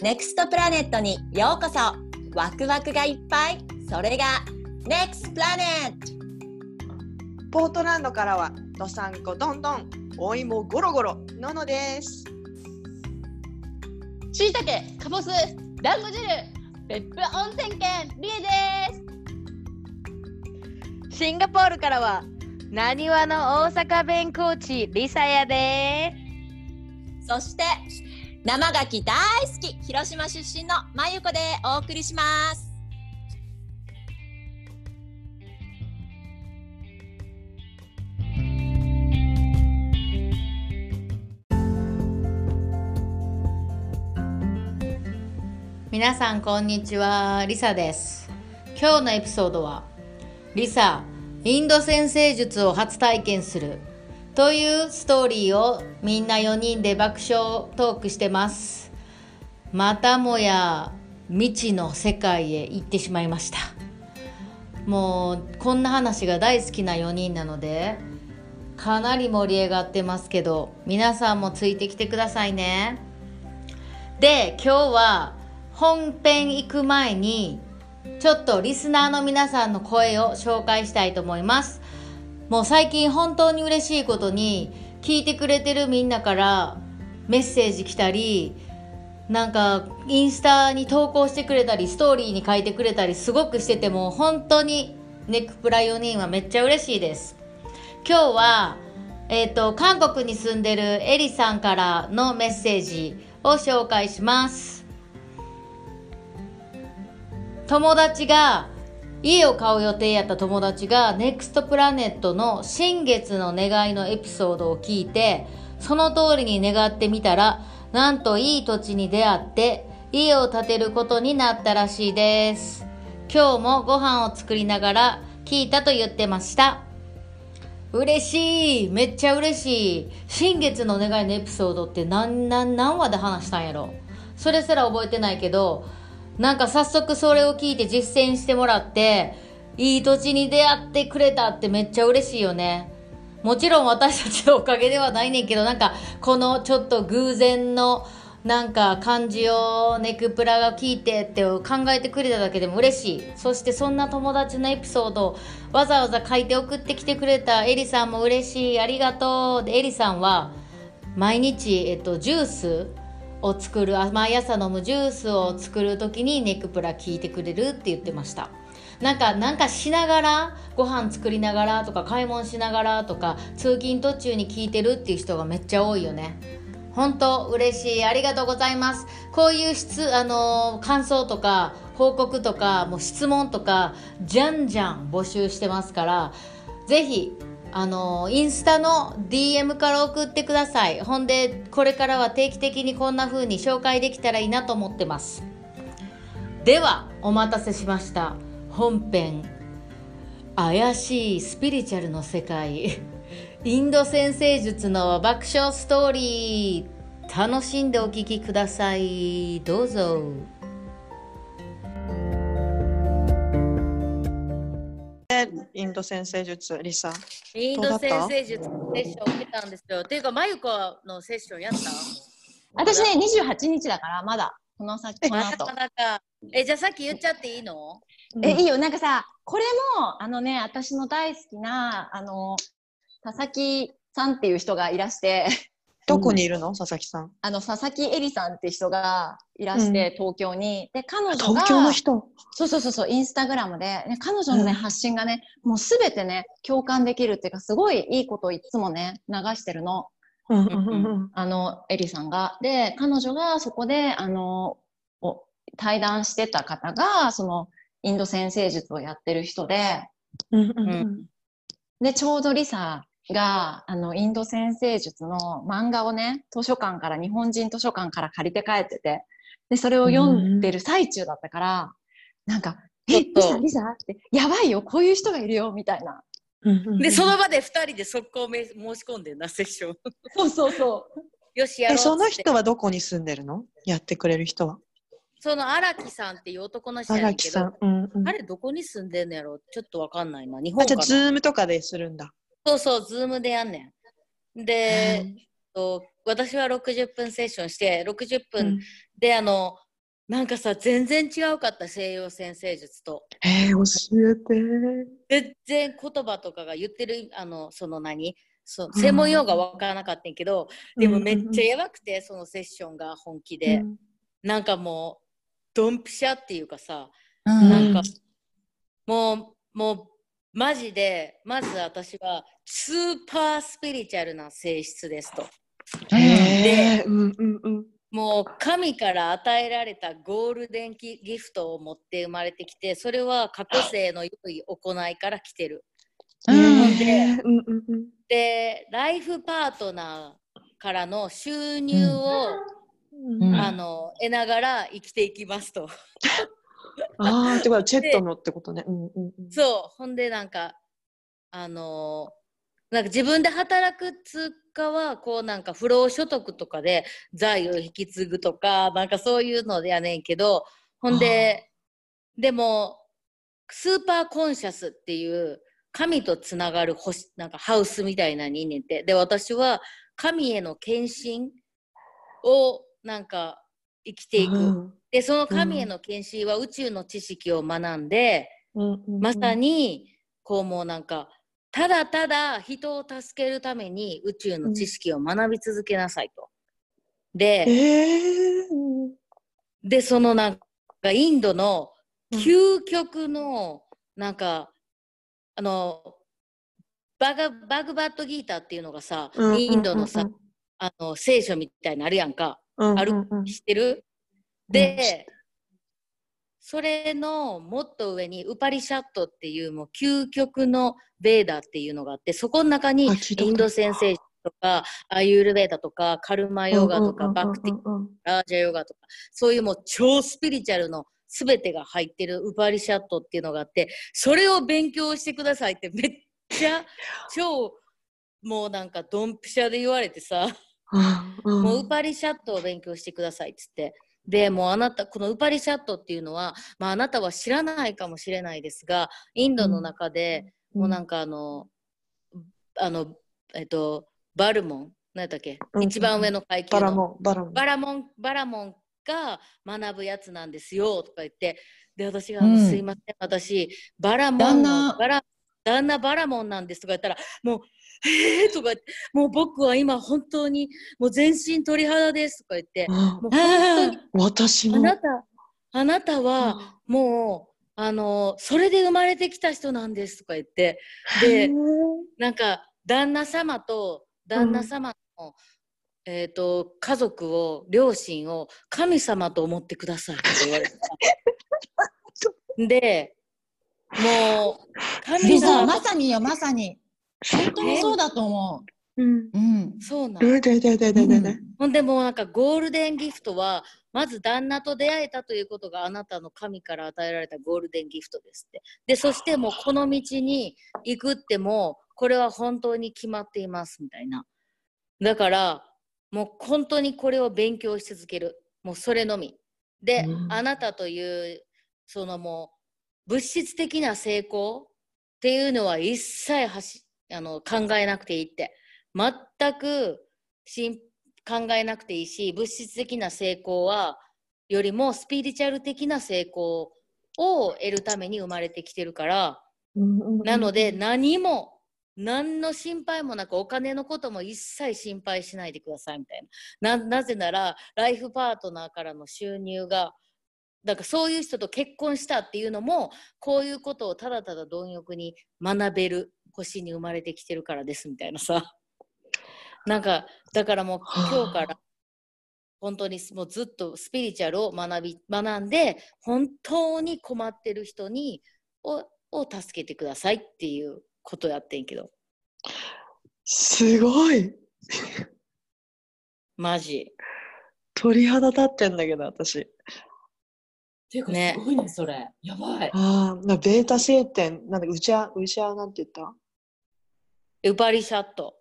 ネクストプラネットにようこそ。ワクワクがいっぱい。それが NEXT プラネットポートランドからはどさんこどんどんお芋ゴロゴロののです。しいたけ、かぼす、団子汁、別府温泉県、りえです。シンガポールからは、なにわの大阪弁コーチ、りさやで。そして生牡蠣大好き広島出身のまゆこでお送りします。皆さんこんにちはリサです。今日のエピソードはリサインド先生術を初体験するというストーリーをみんな4人で爆笑トークしてます。またもや未知の世界へ行ってしまいました。もうこんな話が大好きな4人なのでかなり盛り上がってますけど皆さんもついてきてくださいね。で今日は本編行く前にちょっとリスナーの皆さんの声を紹介したいと思います。もう最近本当に嬉しいことに聞いてくれてるみんなからメッセージ来たりなんかインスタに投稿してくれたりストーリーに書いてくれたりすごくしてても本当にネックプラ4人はめっちゃ嬉しいです。今日はえっ、と韓国に住んでるエリさんからのメッセージを紹介します。友達が家を買う予定やった友達がネクストプラネットの新月の願いのエピソードを聞いてその通りに願ってみたらなんといい土地に出会って家を建てることになったらしいです。今日もご飯を作りながら聞いたと言ってました。嬉しい。めっちゃ嬉しい。新月の願いのエピソードって何何何話で話したんやろ。それすら覚えてないけどなんか早速それを聞いて実践してもらっていい土地に出会ってくれたってめっちゃ嬉しいよね。もちろん私たちのおかげではないねんけどなんかこのちょっと偶然のなんか漢字をネクプラが聞いてって考えてくれただけでも嬉しい。そしてそんな友達のエピソードをわざわざ書いて送ってきてくれたエリさんも嬉しい。ありがとう。でエリさんは毎日、えっと、ジュースを作る毎朝飲むジュースを作る時にネクプラ聞いてくれるって言ってました。なんかなんかしながらご飯作りながらとか買い物しながらとか通勤途中に聞いてるっていう人がめっちゃ多いよね。本当嬉しい。ありがとうございます。こういう質あのー感想とか報告とかもう質問とかじゃんじゃん募集してますからぜひあのインスタの DM から送ってください。ほんでこれからは定期的にこんな風に紹介できたらいいなと思ってます。ではお待たせしました。本編。怪しいスピリチュアルの世界。インド先生術の爆笑ストーリー。楽しんでお聞きください。どうぞ。インド先生術リサ。インド先生術のセッション受けたんですよ。ていうか、まゆこのセッションやった？私ね、28日だから、まだ、この先、この後。なか。なか。え、じゃあさっき言っちゃっていいの？え、いいよ、なんかさ、これも、あのね、私の大好きな、あの、佐々木さんっていう人がいらして、どこにいるの？佐々木さん。あの、佐々木恵里さんって人がいらして、東京に。で、彼女が、東京の人？そうそうそうそう、インスタグラムで、ね、彼女のね、うん。発信がね、もうすべてね、共感できるっていうか、すごいいいことをいつもね、流してるの。うんうんうんうん。あの、エリさんが。で、彼女がそこで、あの、お対談してた方が、その、インド先生術をやってる人で、うんうん。うん。で、ちょうどリサが、あの、インド先生術の漫画をね、図書館から、日本人図書館から借りて帰ってて、で、それを読んでる最中だったから、なんか、え、リちょっと。サ、リサって、やばいよ、こういう人がいるよ、みたいな。うんうんうん。で、その場で2人で速攻め申し込んでんな、セッション。そうそうそう。よし、やろうその人はどこに住んでるの？やってくれる人は。その荒木さんっていう男の人やけど荒木さん、うんうん。あれどこに住んでんのやろ？ちょっとわかんないな。日あじゃあズ本かなームとかでするんだそうそう、ズームでやんねん。で、と私は60分セッションして、60分で、あの、なんかさ全然違うかった西洋先生術と。えー、教えて。全然言葉とかが言ってるあのその何？そう専門用語は分からなかったんやけど、でもめっちゃやばくてそのセッションが本気で、うん。なんかもうドンピシャっていうかさ、うん。なんかもうもうマジでまず私はスーパースピリチュアルな性質ですと。へえ、うんうんうん。もう神から与えられたゴールデンギギフトを持って生まれてきてそれは過去世の良い行いから来てる。うんへーうんうんうん。でライフパートナーからの収入を、うんあの得ながら生きていきますと。ああ、ってことはチェットのってことね。うんうんうん。そうほんでなんかあのなんか自分で働く通貨はこうなんか不労所得とかで財を引き継ぐとかなんかそういうのでやねんけどほんででもスーパーコンシャスっていう神とつながる星なんかハウスみたいなのにいんねんてで私は神への献身をなんか生きていく、うん。でその神への献身は宇宙の知識を学んで、うんうんうん。まさにこうもうなんかただただ人を助けるために宇宙の知識を学び続けなさいと。でえー。うんでそのなんかインドの究極のなんかあのバガバグバッドギーターっていうのがさ、インドのさあの聖書みたいなのあるやんか、うんあるうんうん。知ってる。で、それのもっと上にウパリシャットっていうもう究極のベーダっていうのがあってそこの中にインド先生とかアユールベーダとかカルマヨガとかバクティラージャヨガとかそういうもう超スピリチュアルの全てが入ってるウパリシャットっていうのがあってそれを勉強してくださいってめっちゃ超もうなんかドンピシャで言われてさ、うん。もうウパリシャットを勉強してくださいっつって。でもうあなたこのウパリシャットっていうのは、まあ、あなたは知らないかもしれないですがインドの中で、もうなんかあの、あのえっとバルモン何やっけ、うん。一番上の階級バのラモンバラモン。バラモン、バラモンが学ぶやつなんですよとか言って、で、私が、うん。すいません、私、バラモン旦の那。バラ、旦那バラモンなんですとか言ったら、もう、えーとかもう僕は今本当に、もう全身鳥肌ですとか言って、うんもう本当に、私もあなた、あなたはもう、あの、それで生まれてきた人なんですとか言って、で、なんか旦那様と旦那様の、えー、と家族を両親を神様と思ってくださいって言われてた。でもう神様まさによ、まさに。本当にそうだと思うんう。うん。そうなんうんででででででほんでもうなんかゴールデンギフトはまず旦那と出会えたということがあなたの神から与えられたゴールデンギフトですって。でそしてもうこの道に行くってもこれは本当に決まっていますみたいな。だからもう本当にこれを勉強し続ける。もうそれのみ。で、うんあなたというそのもう物質的な成功っていうのは一切はしあの考えなくていいって。全く考えなくていいし物質的な成功はよりもスピリチュアル的な成功を得るために生まれてきてるから。なので何も何の心配もなくお金のことも一切心配しないでくださいみたいな。ななぜならライフパートナーからの収入がだからそういう人と結婚したっていうのもこういうことをただただ貪欲に学べる星に生まれてきてるからですみたいなさ。なんかだからもう今日から本当にもうずっとスピリチュアルを学び学んで本当に困ってる人にをを助けてくださいっていうことやってんけど。すごい。マジ。鳥肌立ってんだけど私。ていうかね。すごいねそれ。やばい。ああなベータ星点なんだうちはうちはなんて言った？ウパリシャット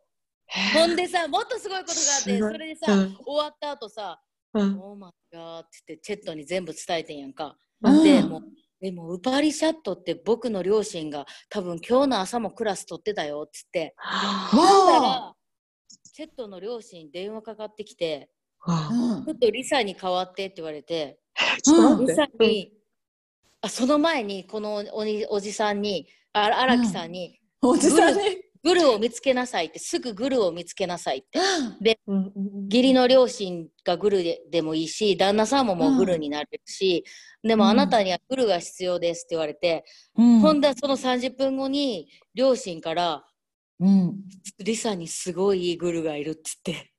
へほんでさもっとすごいことがあってそれでさ、うん終わった後さうんオーマイガーって言ってチェットに全部伝えてんやんか。うんでもうでもウパリシャットって僕の両親が多分今日の朝もクラス取ってたよっつってはそしたわらチェットの両親に電話かかってきて。うんちょっとリサに代わってって言われてリサ。に、あその前にこのおにおじさんにあ荒木さんに、おじさんに。グルを見つけなさいってすぐグルを見つけなさいって。うん。うんうん義理の両親がグルででもいいし旦那さんももうグルになれるし、でもあなたにはグルが必要ですって言われて、うん。ほんでその30分後に両親からうん。リサにすごいいいグルがいるっつって。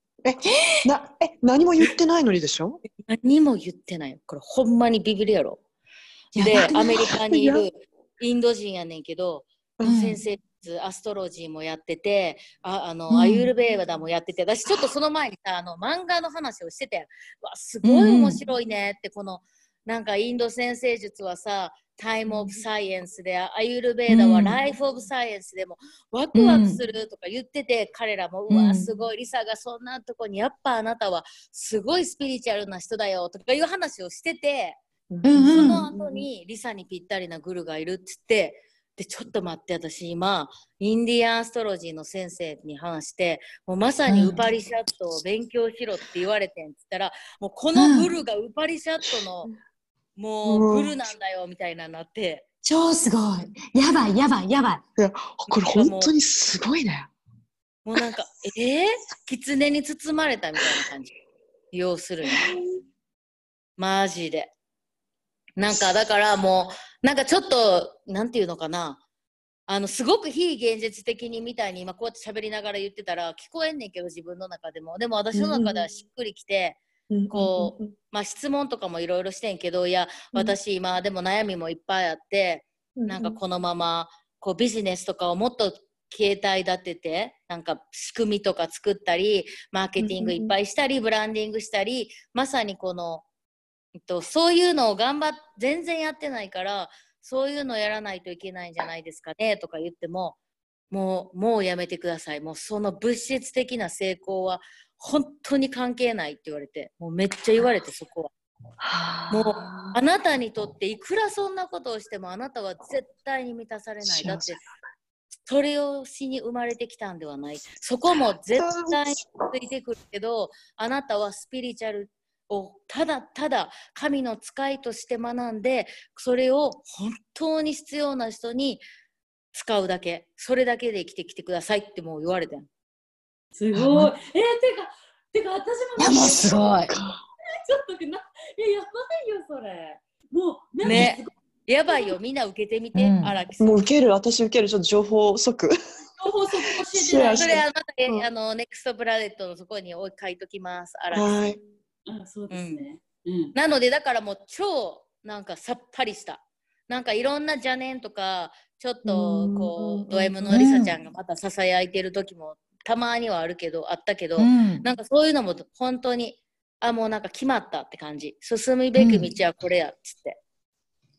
なえ何も言ってないのにでしょ？何も言ってない。よこれほんまにビビりやろ。でアメリカにいやるインド人やねんけど、うん。先生術アストロジーもやっててああの、うん。アユールベーダもやってて私ちょっとその前にさあの漫画の話をしててわすごい面白いねって、このなんかインド先生術はさタイムオブサイエンスでアユールベーダはうん。ライフオブサイエンスでもワクワクするとか言ってて、彼らもうわうんすごいリサがそんなとこにやっぱあなたはすごいスピリチュアルな人だよとかいう話をしてて。うんそうん。の後にリサにぴったりなグルがいるっつって、で、ちょっと待って、私今、 Indian astrology の先生に話して、もうまさにウパニシャッドを勉強しろって言われてんっつったら、もうこのグルがウパニシャットの、もうグルなんだよみたいなになって、超すごい。やばい、やばい、やばい。いやこれ本当にすごいね。もうなんか、えー、狐に包まれたみたいな感じ。要するに。マジで。なんかだからもう、なんかちょっと、なんていうのかな。あの、すごく非現実的にみたいに今こうやって喋りながら言ってたら聞こえんねんけど自分の中でも。でも私の中ではしっくりきて、こうまあ質問とかもいろいろしてんけど、いや、私今でも悩みもいっぱいあって、なんかこのままこうビジネスとかをもっと携帯立ててなんか仕組みとか作ったりマーケティングいっぱいしたりブランディングしたりまさにこの、えっと、そういうのを頑張っ全然やってないからそういうのやらないといけないんじゃないですかねとか言ってももうもうやめてくださいもうその物質的な成功は本当に関係ないって言われてもうめっちゃ言われてそこは。もうあなたにとっていくらそんなことをしてもあなたは絶対に満たされない。だってそれをしに生まれてきたんではない。そこも絶対についてくるけど、あなたはスピリチュアルをただただ神の使いとして学んで、それを本当に必要な人に使うだけ、それだけで生きてきてくださいってもう言われてん。すごい。えー、てか、てか私もいや、もうすごい。ちょっとな、え、やばいよ、それ。もう、ねやばいよ、みんな受けてみて、うん荒木さんもう。受ける私受けるちょっと情報即。情報そこ教えてない。シェアしてそれはまた、えうんあの、ネクストプラネットのそこに置い書いときます。荒木さんはい。あそうですね。うん。なのでだからもう超なんかさっぱりした。なんかいろんな邪念とかちょっとこうド M のりさちゃんがまたささやいてる時もたまにはあるけどあったけど、うんなんかそういうのも本当にあもうなんか決まったって感じ進むべき道はこれやっつって、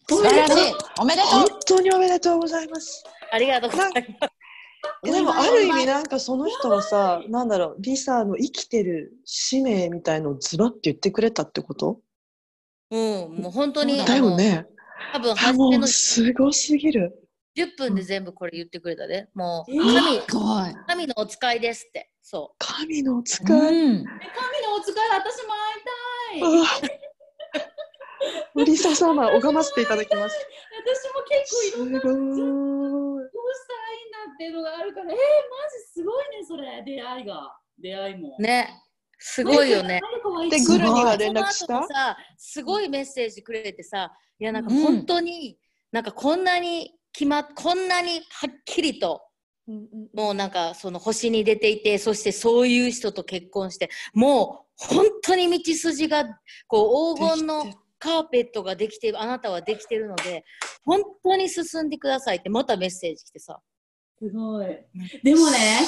素晴らしい。おめでと本う。当におめでとうございます。ありがとうございますえでもある意味なんかその人はさ、なんだろう、リサの生きてる使命みたいのをズバッて言ってくれたってこと？うんもう本当にだよね。あの多分初めのうすごすぎる。10分で全部これ言ってくれたでもうえー神のお使いですってそ神のお使い？うん。神のお使い、私も会いたい。あリサ様、拝ませていただきます。私も結構いろんなっていうのがあるから、えー、マジすごいね、それ、出会いが。出会いも。うね。すごいよね。で、すごいグルに。は連絡した？さすごいメッセージくれてさいやなんかうん。本当に、なんかこんなに決まっこんなにはっきりともうなんかその星に出ていてそしてそういう人と結婚してもう本当に道筋がこう黄金のカーペットができてあなたはできてるので本当に進んでくださいってまたメッセージ来てさすごい。でもね、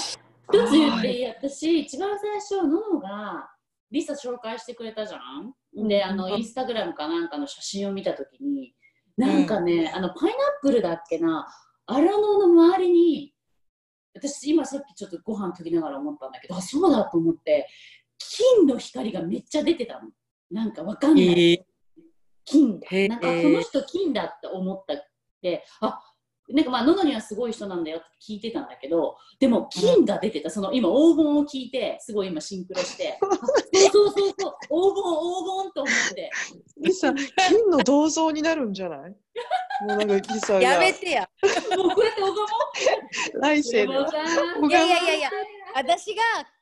一つ言っていい。私、一番最初、ノノが、リサ紹介してくれたじゃん？で、あの、インスタグラムかなんかの写真を見たときに、なんかね、あの、パイナップルだっけな、アラノの周りに、私、今さっきちょっとご飯取りながら思ったんだけど、あ、そうだと思って、金の光がめっちゃ出てたの。なんかわかんない。金。だへー。なんかこの人金だって思った。って、あなんかまあ喉にはすごい人なんだよって聞いてたんだけどでも金が出てた。その今黄金を聞いてすごい今シンクロして。あ そうそうそう。そう黄金黄金と思って。リサ、金の銅像になるんじゃない？もうなんかリサが。やめてや。もうこうやって黄来世で。金ももい。やいやいやいや、私が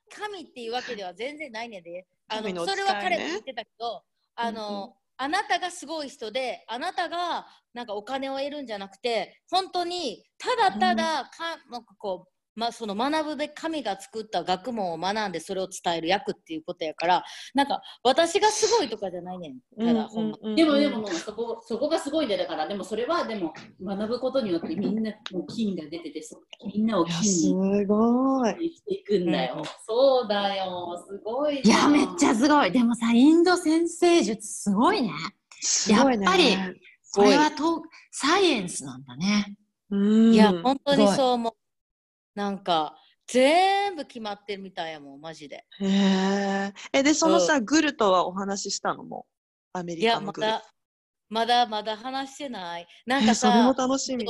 神っていうわけでは全然ないねんで。あのね。それは彼も言ってたけど、あの、あなたがすごい人で、あなたがなんかお金を得るんじゃなくて、本当にただただか、なんかこう、まあ、その学ぶべき神が作った学問を学んでそれを伝える役っていうことやからなんか私がすごいとかじゃないねんただ、ほんまでもでももうそこそこがすごいんだからでもそれはでも学ぶことによってみんなもう金が出ててそみんなを金すにごい。生きていくんだよ、そうだよすごいいや、めっちゃすごい。でもさ、インド先生術すごいね。すごいね。やっぱりこれはとサイエンスなんだね。うんいや、本当にそう思う。なんか、全部決まってるみたいやもん、マジで。へえ。え、で、そのさ、グルとはお話ししたのも？アメいや、リカのグル。まだ、まだまだ話してない。なんかえ、それもさ、楽しみ。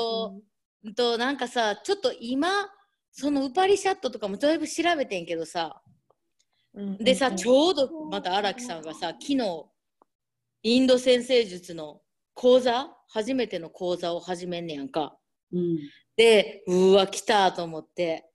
となんかさ、ちょっと今、そのウパリシャットとかもだいぶ調べてんけどさ、うんでさ、うんちょうどまた荒木さんがさ、昨日、インド先生術の講座、初めての講座を始めんねやんか。うん。で、うわ、来たと思って、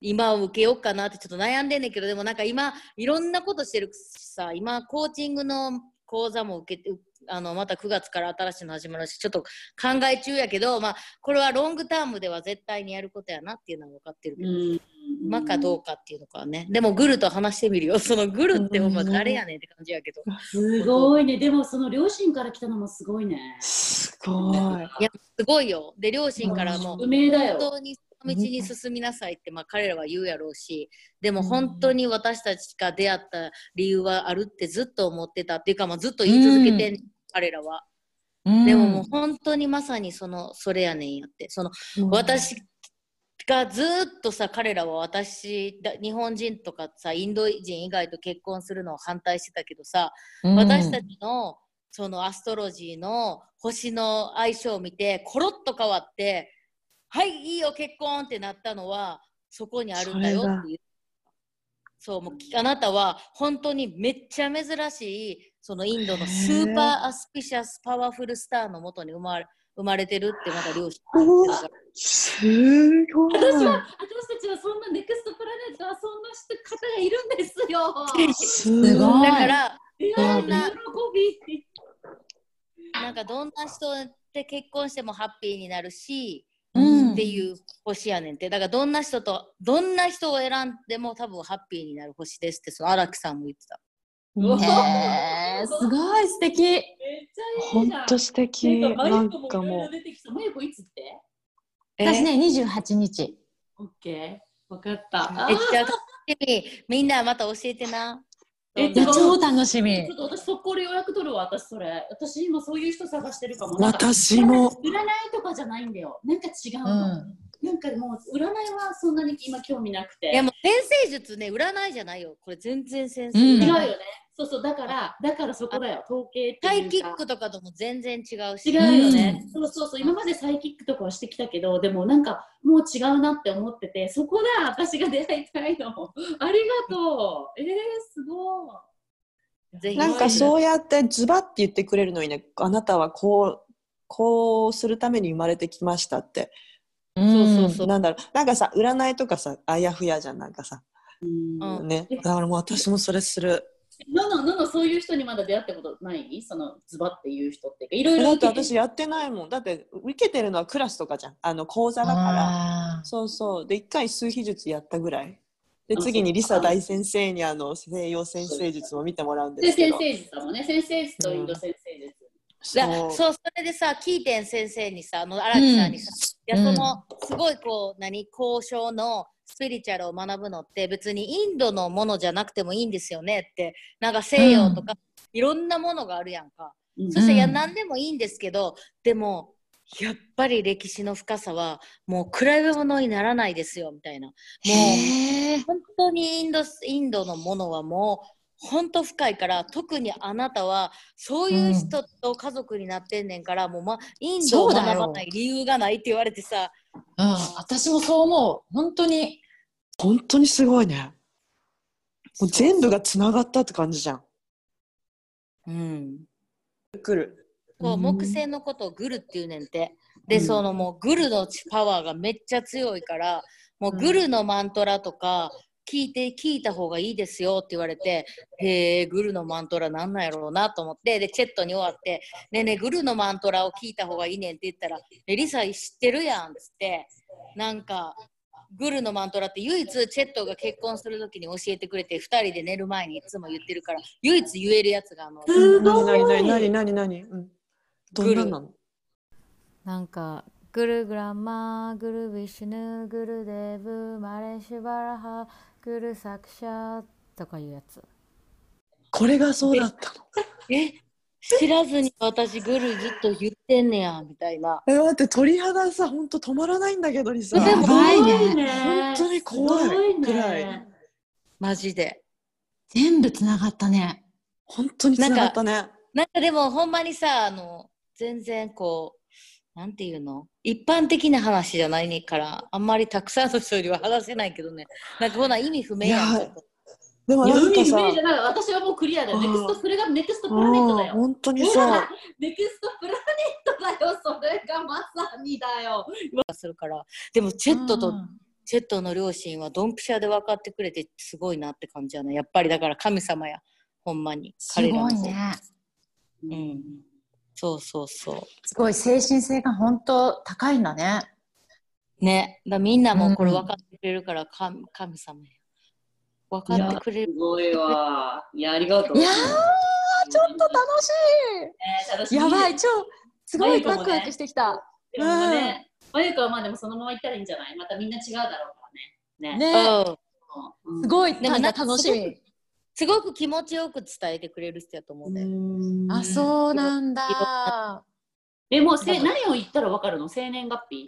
今を受けようかなってちょっと悩んでんねんけど、でもなんか今、いろんなことしてるしさ、今、コーチングの講座も受けて、あの、また9月から新しいの始まるし、ちょっと考え中やけど、まあ、これはロングタームでは絶対にやることやなっていうのは分かってるけど、うんまかどうかっていうのかはね。でも、グルと話してみるよ。そのグルってほんま誰やねんって感じやけど。すごいねでもその両親から来たのもすごいねすごい。いや、すごいよ。で、両親からも、本当に道に進みなさいって、まあ、彼らは言うやろうしでも本当に私たちが出会った理由はあるってずっと思ってたっていうか、まあ、ずっと言い続けてん、彼らは。でももう本当にまさにそのそれやねんやって。その私がずっとさ彼らは私だ日本人とかさインド人以外と結婚するのを反対してたけどさ、私たちのその astrology の星の相性を見てコロッと変わってはいいいよ結婚ってなったのはそこにあるんだよっていうそうもうきあなたは本当にめっちゃ珍しいそのインドの super auspicious powerful star のもとに生まれ生まれてるってまた両親すごい。私は私たちはそんなネクストプラネットはそんな人方がいるんですよ。すごいだからいやそんな喜び。なんかどんな人って結婚してもハッピーになるし、うんっていう星やねんってだからどんな人とどんな人を選んでも多分ハッピーになる星ですってその荒木さんも言ってたへーすごい素敵。めっちゃいいじゃん。本当素敵。なんかもう。出てきた。マユコいつって私ね、28日。オッケー。わかった。めっちゃ楽しみみんなまた教えてなえ超楽しみちょ。っと私そこで予約取るわ、私それ。私今そういう人探してるかも。私も。占いとかじゃないんだよ。なんか違ううの。ん。なんかもう占いはそんなに今興味なくて。いやもう先生術ね占いじゃないよ。これ全然先生うん。違うよね。そうそう、だから、だからそこだよ。統計ってサイいうか。キックとかとも全然違うし。違うよね、そうそうそう。今までサイキックとかはしてきたけどでもなんかもう違うなって思っててそこだ私が出会いたいの。ありがとう。えー、すごい。なんかそうやってズバって言ってくれるのにね、あなたはこう、こうするために生まれてきましたって。そうそうそうなんだろう、なんかさ、占いとかさ、あやふやじゃん、なんかさ。うんうんね。だからもう私もそれする。ののののそういう人にまだ出会ったことない？そのズバっていう人っていろいろだって私やってないもん。だって受けてるのはクラスとかじゃん。あの講座だから。あそうそう。で、一回数秘術やったぐらい。で、あ次にリサ大先生にあの西洋先生術を見てもらうんでです先けど。生術だもんね先生術とインド先生術、だそうそうそれでさキーテン先生にさあの荒木さんにさ、いやそのすごいこう何交渉のスピリチュアルを学ぶのって別にインドのものじゃなくてもいいんですよねってなんか西洋とか、いろんなものがあるやんか、うん。そしていやうん何でもいいんですけどでもやっぱり歴史の深さはもう比べ物にならないですよみたいな。もう。本当にインドインドのものはもう本当深いから特にあなたはそういう人と家族になってんねんから、もう、ま、インドを学ばない理由がないって言われてさうん、私もそう思う。本当に。本当にすごいね。もう全部がつながったって感じじゃん。うん来る。そう木星のことをグルっていうねんてで、そのもうグルのパワーがめっちゃ強いからもうグルのマントラとか聞いて聞いた方がいいですよって言われてへえグルのマントラなんなんやろうなと思ってでチェットに終わって「ねえねえグルのマントラを聞いた方がいいねん」って言ったら「えリサ知ってるやん」っつってなんかグルのマントラって唯一チェットが結婚する時に教えてくれて2人で寝る前にいつも言ってるから唯一言えるやつがあのすご何い何何何何うん。どんなんなの？なんか、グルグランマー、グルビシュヌ、グルデブ、マレシュバラハ、グルサクシャとかいうやつ。これがそうだったの？え知らずに私グルずっと言ってんねや、みたいな。え、待って、鳥肌さ、ほんと止まらないんだけど、リサ。でもやばいね本当に怖いすごいねくらいマジで。全部つながったね。本当につながったね。なんかでもほんまにさ、あの、全然こう、なんていうの？一般的な話じゃないから、あんまりたくさんの人よりは話せないけどね。なんかほな意味不明やん。でもなんかさ、海不明じゃない私はもうクリアだよ。うんネクスト、それがネクストプラネットだよ。うん本当にさ、ネクストプラネットだよ。それがまさにだよ。するから。でもチェットとうんチェットの両親はドンピシャで分かってくれてすごいなって感じやな。やっぱりだから神様や。ほんまに。す彼らのごいね。うん。そうそうそすごい精神性が本当高いんだね。う。ね。だみんなもこれうん分かってくれるから神神様や。分かってくれる。すごいわ。いや、ありがとう。いやー、ちょっと楽しね楽しい。みやばい、超、すごいワクワクしてきた。でもね、まゆかはまあでもそのまま行ったらいいんじゃない？またみんな違うだろうからね。ね。ね、うんうんすごい、なんか楽しみ。すごく気持ちよく伝えてくれる人やと思うね。あ、そうなんだ。え、もうせ何を言ったらわかるの？生年月日？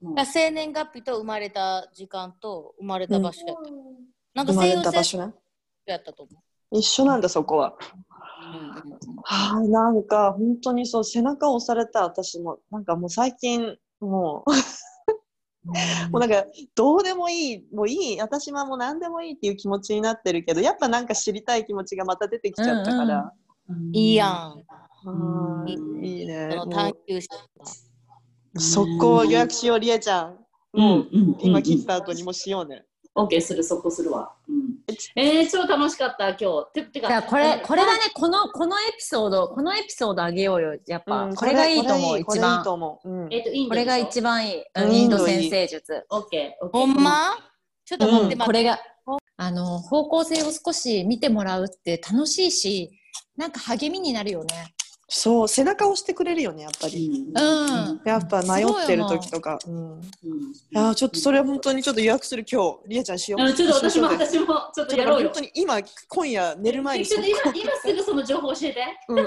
うんだから生年月日と生まれた時間と生まれた場所やった。なんか生まれ西洋性た場所ね。やったと思一緒なんだ、そこは。う。うんうんうんはあ、なんか本当にそう背中を押された私もなんかもう最近もうもうなんかどうでもいいもういい私はもう何でもいいっていう気持ちになってるけどやっぱなんか知りたい気持ちがまた出てきちゃったから、いいやん。いいね。探求心。が。う速攻予約しようりえちゃん。うん。もううん。今切った後にもうしようね、オッケーする、そこするわ。うん、えー、超楽しかった、今日。ててかじゃあこれ、これだね、この、このエピソード、このエピソードあげようよ。やっぱ、うんこれがいいと思う、一番これいいこれいいと。思う、うんえっ、と、インドこれが一番いい。うんインド先生術。オッケー、オッケー。ほんま？ちょっと待って、うん待って。これが、あの、方向性を少し見てもらうって楽しいし、なんか励みになるよね。そう背中を押してくれるよねやっぱり、うん。うん。やっぱ迷ってる時とか。うん。うん。いちょっとそれは本当にちょっと予約する今日りえちゃんしよう。ちょっと私も、私も、ちょっとちょっとやろうよ。本当。に今今夜寝る前にちょっと今、今すぐその情報教えて。うん